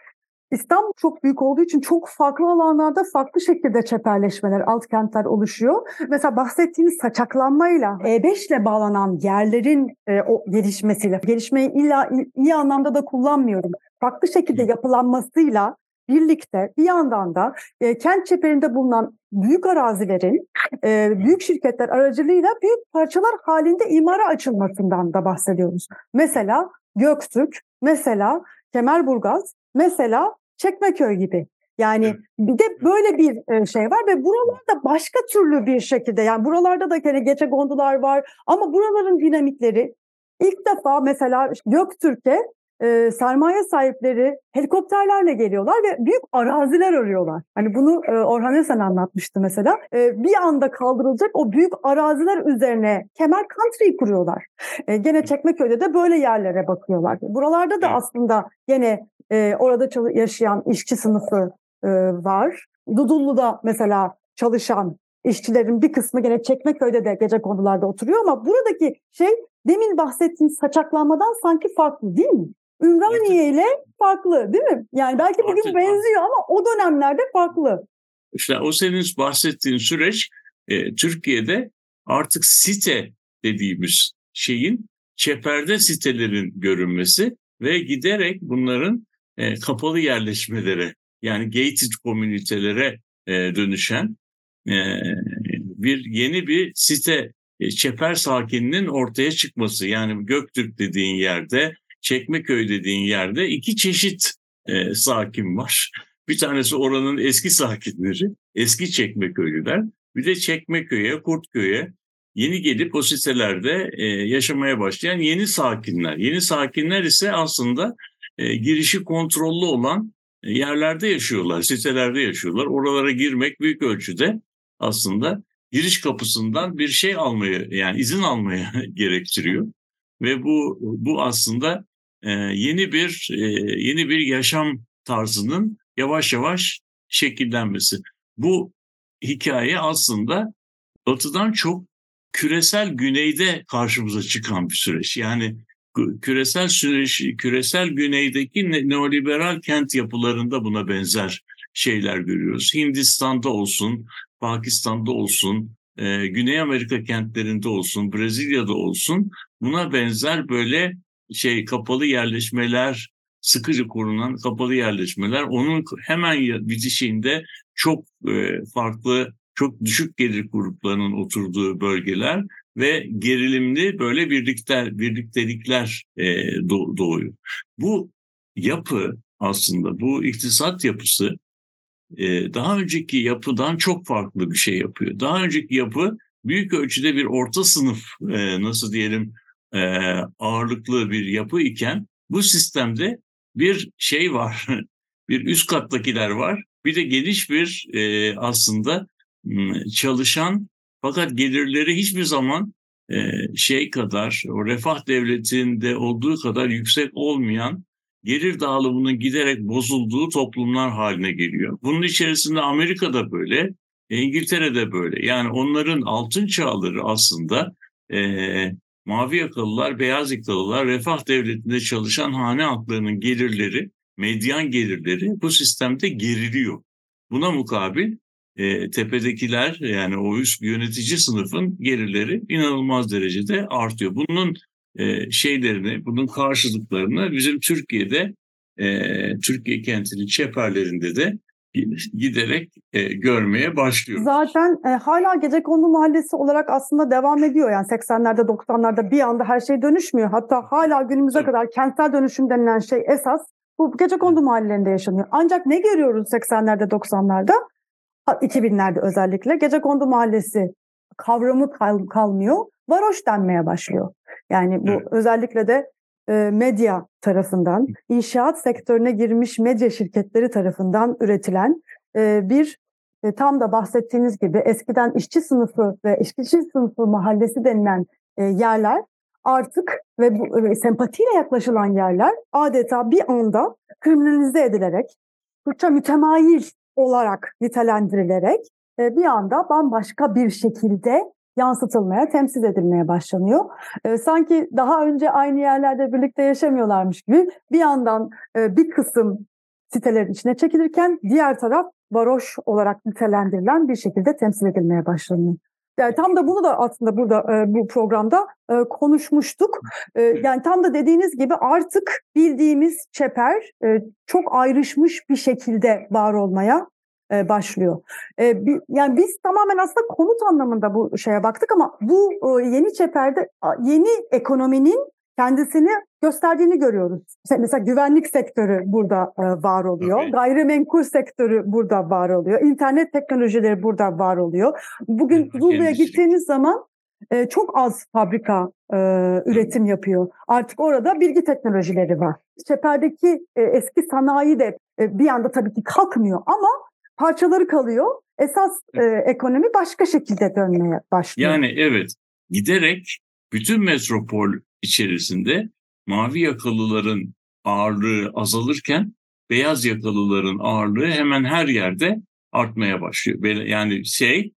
İstanbul çok büyük olduğu için çok farklı alanlarda farklı şekilde çeperleşmeler, alt kentler oluşuyor. Mesela bahsettiğiniz saçaklanmayla E5 ile bağlanan yerlerin e, o gelişmesiyle, gelişmeyi illa iyi anlamda da kullanmıyorum. Farklı şekilde yapılanmasıyla birlikte bir yandan da e, kent çeperinde bulunan büyük arazilerin e, büyük şirketler aracılığıyla büyük parçalar halinde imara açılmasından da bahsediyoruz. Mesela Göktürk, mesela Kemerburgaz, mesela Çekmeköy gibi. Yani bir de böyle bir şey var ve buralarda başka türlü bir şekilde yani buralarda da gene gece gondular var ama buraların dinamikleri ilk defa mesela Göktürk'e e, sermaye sahipleri helikopterlerle geliyorlar ve büyük araziler arıyorlar. Hani bunu e, Orhan Esen anlatmıştı mesela. E, bir anda kaldırılacak o büyük araziler üzerine kemer country kuruyorlar. E, gene Çekmeköy'de de böyle yerlere bakıyorlar. Buralarda da aslında gene e, orada yaşayan işçi sınıfı e, var. Dudullu'da mesela çalışan işçilerin bir kısmı gene Çekmeköy'de de gece konularda oturuyor ama buradaki şey demin bahsettiğim saçaklanmadan sanki farklı değil mi? Ümraniye ile farklı değil mi? Yani belki bugün Artık, benziyor ama o dönemlerde farklı. İşte o senin bahsettiğin süreç e, Türkiye'de artık site dediğimiz şeyin çeperde sitelerin görünmesi ve giderek bunların e, kapalı yerleşmelere yani gated komünitelere e, dönüşen e, bir yeni bir site e, çeper sakininin ortaya çıkması. Yani Göktürk dediğin yerde Çekmeköy dediğin yerde iki çeşit e, sakin var. Bir tanesi oranın eski sakinleri, eski Çekmeköylüler. Bir de Çekmeköy'e, Kurtköy'e yeni gelip o sitelerde e, yaşamaya başlayan yeni sakinler. Yeni sakinler ise aslında e, girişi kontrollü olan e, yerlerde yaşıyorlar, sitelerde yaşıyorlar. Oralara girmek büyük ölçüde aslında giriş kapısından bir şey almayı yani izin almaya gerektiriyor. Ve bu bu aslında e, yeni bir yeni bir yaşam tarzının yavaş yavaş şekillenmesi. Bu hikaye aslında batıdan çok küresel güneyde karşımıza çıkan bir süreç. Yani küresel süreç, küresel güneydeki neoliberal kent yapılarında buna benzer şeyler görüyoruz. Hindistan'da olsun, Pakistan'da olsun, e, Güney Amerika kentlerinde olsun, Brezilya'da olsun buna benzer böyle şey kapalı yerleşmeler, sıkıcı korunan kapalı yerleşmeler onun hemen bitişiğinde çok e, farklı, çok düşük gelir gruplarının oturduğu bölgeler ve gerilimli böyle birlikte birliktelikler e, doğuyor. Bu yapı aslında bu iktisat yapısı e, daha önceki yapıdan çok farklı bir şey yapıyor. Daha önceki yapı büyük ölçüde bir orta sınıf e, nasıl diyelim e, ağırlıklı bir yapı iken bu sistemde bir şey var. bir üst kattakiler var. Bir de geniş bir e, aslında çalışan fakat gelirleri hiçbir zaman e, şey kadar, o refah devletinde olduğu kadar yüksek olmayan gelir dağılımının giderek bozulduğu toplumlar haline geliyor. Bunun içerisinde Amerika'da böyle, İngiltere'de böyle. Yani onların altın çağları aslında e, mavi yakalılar, beyaz yakalılar, refah devletinde çalışan hane halklarının gelirleri, medyan gelirleri bu sistemde geriliyor. Buna mukabil e, tepedekiler yani o üst yönetici sınıfın gelirleri inanılmaz derecede artıyor. Bunun e, şeylerini, bunun karşılıklarını bizim Türkiye'de, e, Türkiye kentinin çeperlerinde de giderek e, görmeye başlıyor. Zaten e, hala Gecekondu Mahallesi olarak aslında devam ediyor. Yani 80'lerde 90'larda bir anda her şey dönüşmüyor. Hatta hala günümüze evet. kadar kentsel dönüşüm denilen şey esas bu Gecekondu mahallelerinde yaşanıyor. Ancak ne görüyoruz 80'lerde 90'larda? 2000'lerde özellikle gece kondu mahallesi kavramı kal, kalmıyor. Varoş denmeye başlıyor. Yani bu evet. özellikle de e, medya tarafından, inşaat sektörüne girmiş medya şirketleri tarafından üretilen e, bir e, tam da bahsettiğiniz gibi eskiden işçi sınıfı ve işçi sınıfı mahallesi denilen e, yerler artık ve bu e, sempatiyle yaklaşılan yerler adeta bir anda kriminalize edilerek, Türkçe mütemayil olarak nitelendirilerek e, bir anda bambaşka bir şekilde yansıtılmaya, temsil edilmeye başlanıyor. E, sanki daha önce aynı yerlerde birlikte yaşamıyorlarmış gibi bir yandan e, bir kısım sitelerin içine çekilirken diğer taraf varoş olarak nitelendirilen bir şekilde temsil edilmeye başlanıyor. Yani tam da bunu da aslında burada e, bu programda e, konuşmuştuk. E, yani tam da dediğiniz gibi artık bildiğimiz çeper e, çok ayrışmış bir şekilde var olmaya e, başlıyor. E, bir, yani biz tamamen aslında konut anlamında bu şeye baktık ama bu e, yeni çeperde yeni ekonominin kendisini gösterdiğini görüyoruz. Mesela güvenlik sektörü burada e, var oluyor. Okay. Gayrimenkul sektörü burada var oluyor. İnternet teknolojileri burada var oluyor. Bugün Zulu'ya gittiğiniz zaman e, çok az fabrika e, üretim yapıyor. Artık orada bilgi teknolojileri var. Çeper'deki eski sanayi de bir anda tabii ki kalkmıyor ama parçaları kalıyor. Esas ekonomi başka şekilde dönmeye başlıyor. Yani evet giderek bütün metropol içerisinde mavi yakalıların ağırlığı azalırken beyaz yakalıların ağırlığı hemen her yerde artmaya başlıyor. Yani şey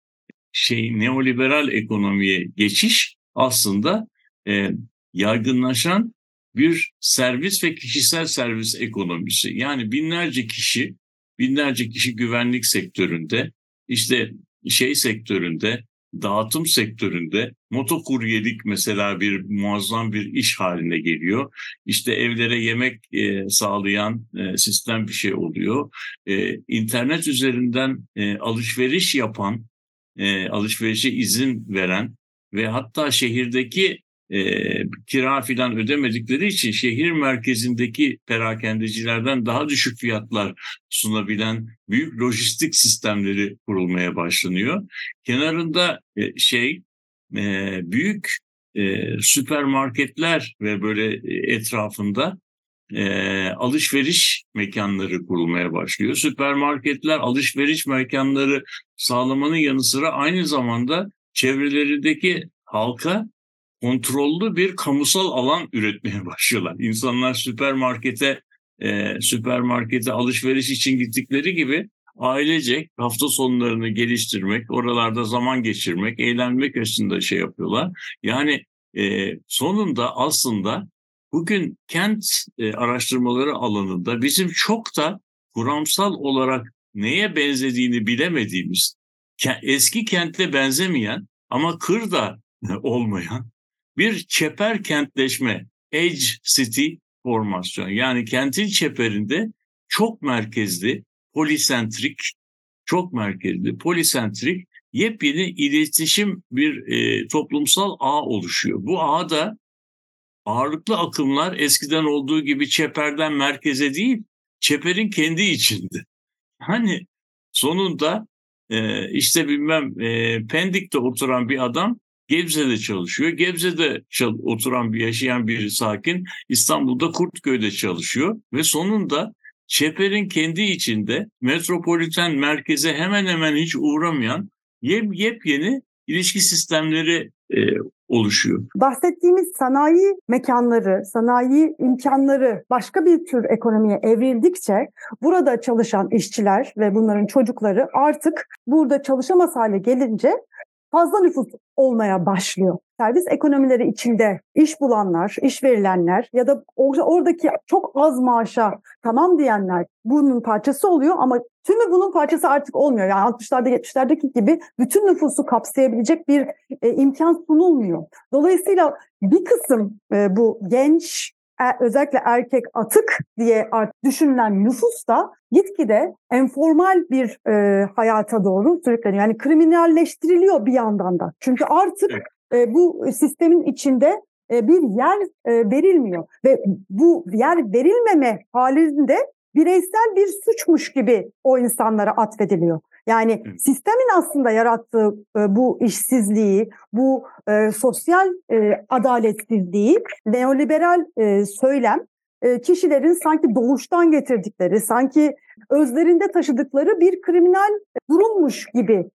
şey neoliberal ekonomiye geçiş aslında e, yaygınlaşan bir servis ve kişisel servis ekonomisi. Yani binlerce kişi, binlerce kişi güvenlik sektöründe, işte şey sektöründe, dağıtım sektöründe motokuryelik mesela bir muazzam bir iş haline geliyor. İşte evlere yemek e, sağlayan e, sistem bir şey oluyor. E, internet üzerinden e, alışveriş yapan, e, alışverişe izin veren ve hatta şehirdeki e, kira filan ödemedikleri için şehir merkezindeki perakendecilerden daha düşük fiyatlar sunabilen büyük lojistik sistemleri kurulmaya başlanıyor. Kenarında e, şey e, büyük e, süpermarketler ve böyle e, etrafında e, alışveriş mekanları kurulmaya başlıyor. Süpermarketler alışveriş mekanları sağlamanın yanı sıra aynı zamanda çevrelerindeki halka kontrollü bir kamusal alan üretmeye başlıyorlar. İnsanlar süpermarkete e, süpermarkete alışveriş için gittikleri gibi ailecek hafta sonlarını geliştirmek, oralarda zaman geçirmek, eğlenmek açısından şey yapıyorlar. Yani e, sonunda aslında bugün kent e, araştırmaları alanında bizim çok da kuramsal olarak neye benzediğini bilemediğimiz, eski kentle benzemeyen ama kırda olmayan bir çeper kentleşme, edge city formasyon. Yani kentin çeperinde çok merkezli, polisentrik, çok merkezli, polisentrik yepyeni iletişim bir e, toplumsal ağ oluşuyor. Bu ağda ağırlıklı akımlar eskiden olduğu gibi çeperden merkeze değil, çeperin kendi içinde. Hani sonunda e, işte bilmem e, Pendik'te oturan bir adam Gebze'de çalışıyor. Gebze'de oturan bir yaşayan bir sakin İstanbul'da Kurtköy'de çalışıyor ve sonunda Çeper'in kendi içinde metropoliten merkeze hemen hemen hiç uğramayan yep, yepyeni ilişki sistemleri e, oluşuyor. Bahsettiğimiz sanayi mekanları, sanayi imkanları başka bir tür ekonomiye evrildikçe burada çalışan işçiler ve bunların çocukları artık burada çalışamaz hale gelince fazla nüfus olmaya başlıyor. Servis ekonomileri içinde iş bulanlar, iş verilenler ya da oradaki çok az maaşa tamam diyenler bunun parçası oluyor ama tümü bunun parçası artık olmuyor. Yani 60'larda 70'lerdeki gibi bütün nüfusu kapsayabilecek bir e, imkan sunulmuyor. Dolayısıyla bir kısım e, bu genç özellikle erkek atık diye düşünülen nüfus da gitgide enformal bir e, hayata doğru sürükleniyor. Yani kriminalleştiriliyor bir yandan da. Çünkü artık e, bu sistemin içinde e, bir yer e, verilmiyor. Ve bu yer verilmeme halinde bireysel bir suçmuş gibi o insanlara atfediliyor. Yani sistemin aslında yarattığı e, bu işsizliği, bu e, sosyal e, adaletsizliği neoliberal e, söylem e, kişilerin sanki doğuştan getirdikleri, sanki özlerinde taşıdıkları bir kriminal durummuş gibi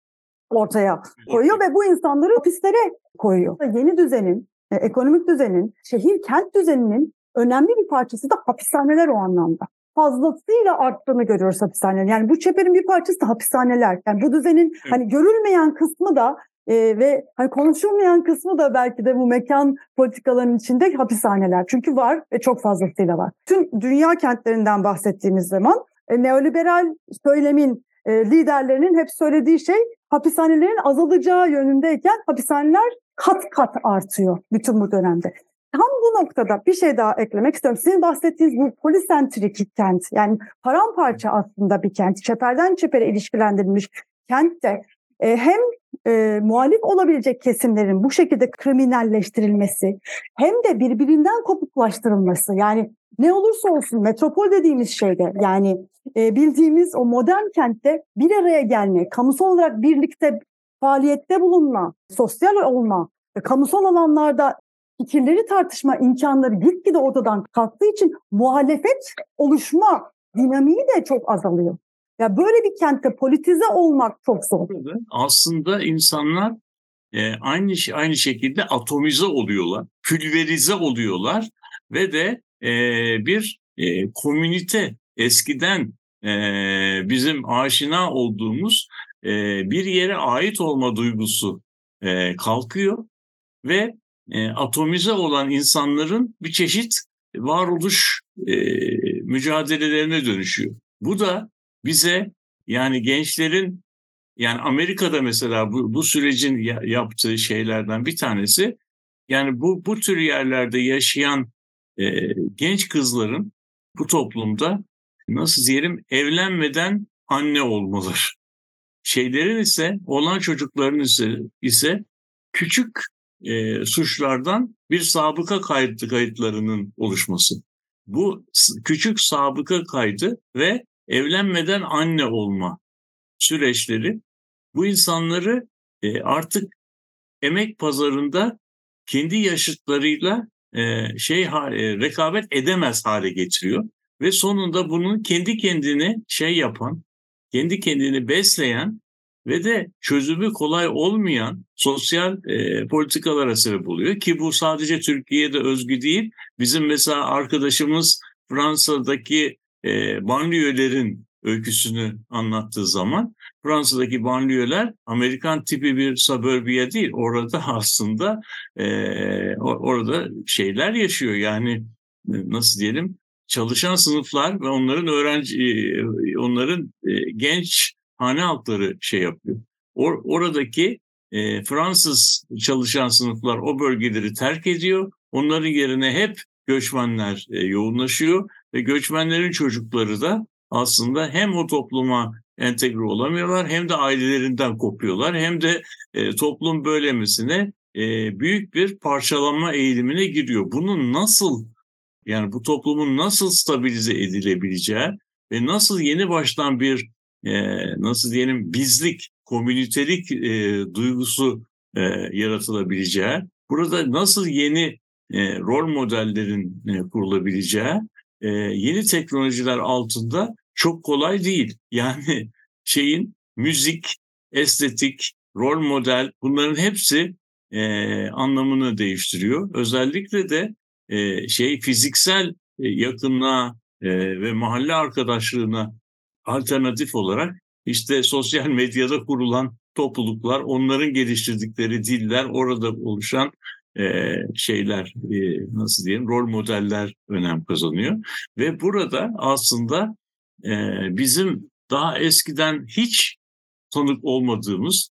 ortaya koyuyor ve bu insanları hapislere koyuyor. Yeni düzenin, e, ekonomik düzenin, şehir kent düzeninin önemli bir parçası da hapishaneler o anlamda fazlasıyla arttığını görüyoruz hapishanelerin. Yani bu çeperin bir parçası da hapishaneler. Yani bu düzenin evet. hani görülmeyen kısmı da e, ve hani konuşulmayan kısmı da belki de bu mekan politikalarının içinde hapishaneler. Çünkü var ve çok fazlasıyla var. Tüm dünya kentlerinden bahsettiğimiz zaman e, neoliberal söylemin e, liderlerinin hep söylediği şey hapishanelerin azalacağı yönündeyken hapishaneler kat kat artıyor bütün bu dönemde. Tam bu noktada bir şey daha eklemek istiyorum. Sizin bahsettiğiniz bu polisentrik kent yani paramparça aslında bir kent. Çeperden çepere ilişkilendirilmiş kentte e, hem e, muhalif olabilecek kesimlerin bu şekilde kriminalleştirilmesi hem de birbirinden kopuklaştırılması yani ne olursa olsun metropol dediğimiz şeyde yani e, bildiğimiz o modern kentte bir araya gelme, kamusal olarak birlikte faaliyette bulunma, sosyal olma, ve kamusal alanlarda fikirleri tartışma imkanları gitgide ortadan kalktığı için muhalefet oluşma dinamiği de çok azalıyor. Ya böyle bir kentte politize olmak çok zor. Aslında insanlar e, aynı aynı şekilde atomize oluyorlar, pülverize oluyorlar ve de e, bir e, komünite eskiden e, bizim aşina olduğumuz e, bir yere ait olma duygusu e, kalkıyor ve e, atomize olan insanların bir çeşit varoluş e, mücadelelerine dönüşüyor. Bu da bize yani gençlerin yani Amerika'da mesela bu, bu sürecin yaptığı şeylerden bir tanesi yani bu bu tür yerlerde yaşayan e, genç kızların bu toplumda nasıl diyelim evlenmeden anne olmaları. Şeylerin ise olan çocukların ise, ise küçük e, suçlardan bir sabıka kayıtlı kayıtlarının oluşması. Bu küçük sabıka kaydı ve evlenmeden anne olma süreçleri bu insanları e, artık emek pazarında kendi yaşıtlarıyla e, şey e, rekabet edemez hale getiriyor ve sonunda bunun kendi kendini şey yapan, kendi kendini besleyen ve de çözümü kolay olmayan sosyal e, politikalara sebep oluyor ki bu sadece Türkiye'de özgü değil. Bizim mesela arkadaşımız Fransa'daki e, banliyölerin öyküsünü anlattığı zaman Fransa'daki banliyöler Amerikan tipi bir suburbia değil. Orada aslında e, orada şeyler yaşıyor yani e, nasıl diyelim çalışan sınıflar ve onların öğrenci e, onların e, genç hane halkları şey yapıyor. Or, oradaki e, Fransız çalışan sınıflar o bölgeleri terk ediyor. Onların yerine hep göçmenler e, yoğunlaşıyor ve göçmenlerin çocukları da aslında hem o topluma entegre olamıyorlar hem de ailelerinden kopuyorlar hem de e, toplum bölemesine e, büyük bir parçalanma eğilimine giriyor. Bunun nasıl yani bu toplumun nasıl stabilize edilebileceği ve nasıl yeni baştan bir e, nasıl diyelim bizlik, komünitelik e, duygusu e, yaratılabileceği, burada nasıl yeni e, rol modellerin e, kurulabileceği, e, yeni teknolojiler altında çok kolay değil. Yani şeyin müzik, estetik, rol model bunların hepsi e, anlamını değiştiriyor. Özellikle de e, şey fiziksel e, yakınlığa e, ve mahalle arkadaşlığına alternatif olarak işte sosyal medyada kurulan topluluklar, onların geliştirdikleri diller, orada oluşan e, şeyler, e, nasıl diyeyim, rol modeller önem kazanıyor. Ve burada aslında e, bizim daha eskiden hiç tanık olmadığımız,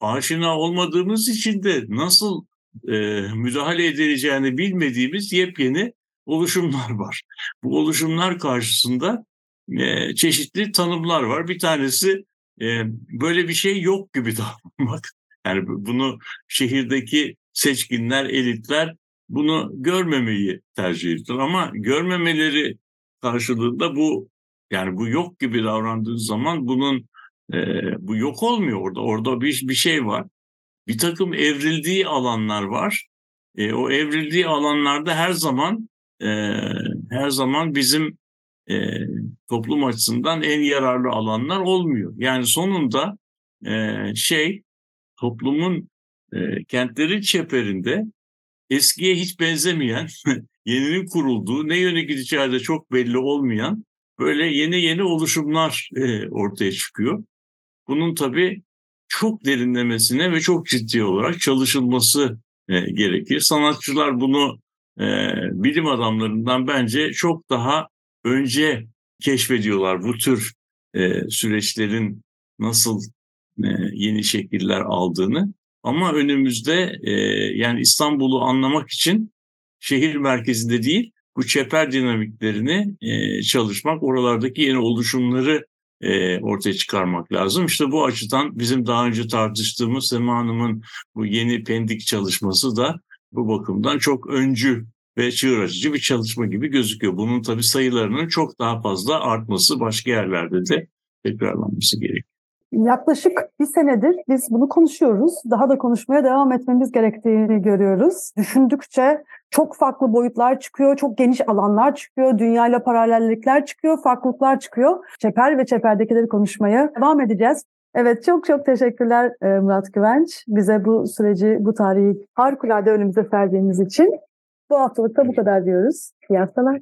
aşina olmadığımız için de nasıl e, müdahale edileceğini bilmediğimiz yepyeni oluşumlar var. Bu oluşumlar karşısında çeşitli tanımlar var. Bir tanesi böyle bir şey yok gibi davranmak. Yani bunu şehirdeki seçkinler, elitler bunu görmemeyi tercih ediyor. Ama görmemeleri karşılığında bu yani bu yok gibi davrandığı zaman bunun e, bu yok olmuyor orada. Orada bir, bir şey var. Bir takım evrildiği alanlar var. E, o evrildiği alanlarda her zaman e, her zaman bizim e, toplum açısından en yararlı alanlar olmuyor. Yani sonunda e, şey toplumun e, kentlerin çeperinde eskiye hiç benzemeyen, yeninin kurulduğu, ne yöne gideceği de çok belli olmayan böyle yeni yeni oluşumlar e, ortaya çıkıyor. Bunun tabii çok derinlemesine ve çok ciddi olarak çalışılması e, gerekir. Sanatçılar bunu e, bilim adamlarından bence çok daha önce keşfediyorlar bu tür e, süreçlerin nasıl e, yeni şekiller aldığını. Ama önümüzde e, yani İstanbul'u anlamak için şehir merkezinde değil bu çeper dinamiklerini e, çalışmak, oralardaki yeni oluşumları e, ortaya çıkarmak lazım. İşte bu açıdan bizim daha önce tartıştığımız Sema Hanım'ın bu yeni pendik çalışması da bu bakımdan çok öncü ve çığır açıcı bir çalışma gibi gözüküyor. Bunun tabii sayılarının çok daha fazla artması başka yerlerde de tekrarlanması gerekiyor. Yaklaşık bir senedir biz bunu konuşuyoruz. Daha da konuşmaya devam etmemiz gerektiğini görüyoruz. Düşündükçe çok farklı boyutlar çıkıyor, çok geniş alanlar çıkıyor, dünyayla paralellikler çıkıyor, farklılıklar çıkıyor. Çeper ve çeperdekileri konuşmaya devam edeceğiz. Evet çok çok teşekkürler e, Murat Güvenç. Bize bu süreci, bu tarihi harikulade önümüze serdiğiniz için. Bu haftalık da bu kadar diyoruz. İyi haftalar.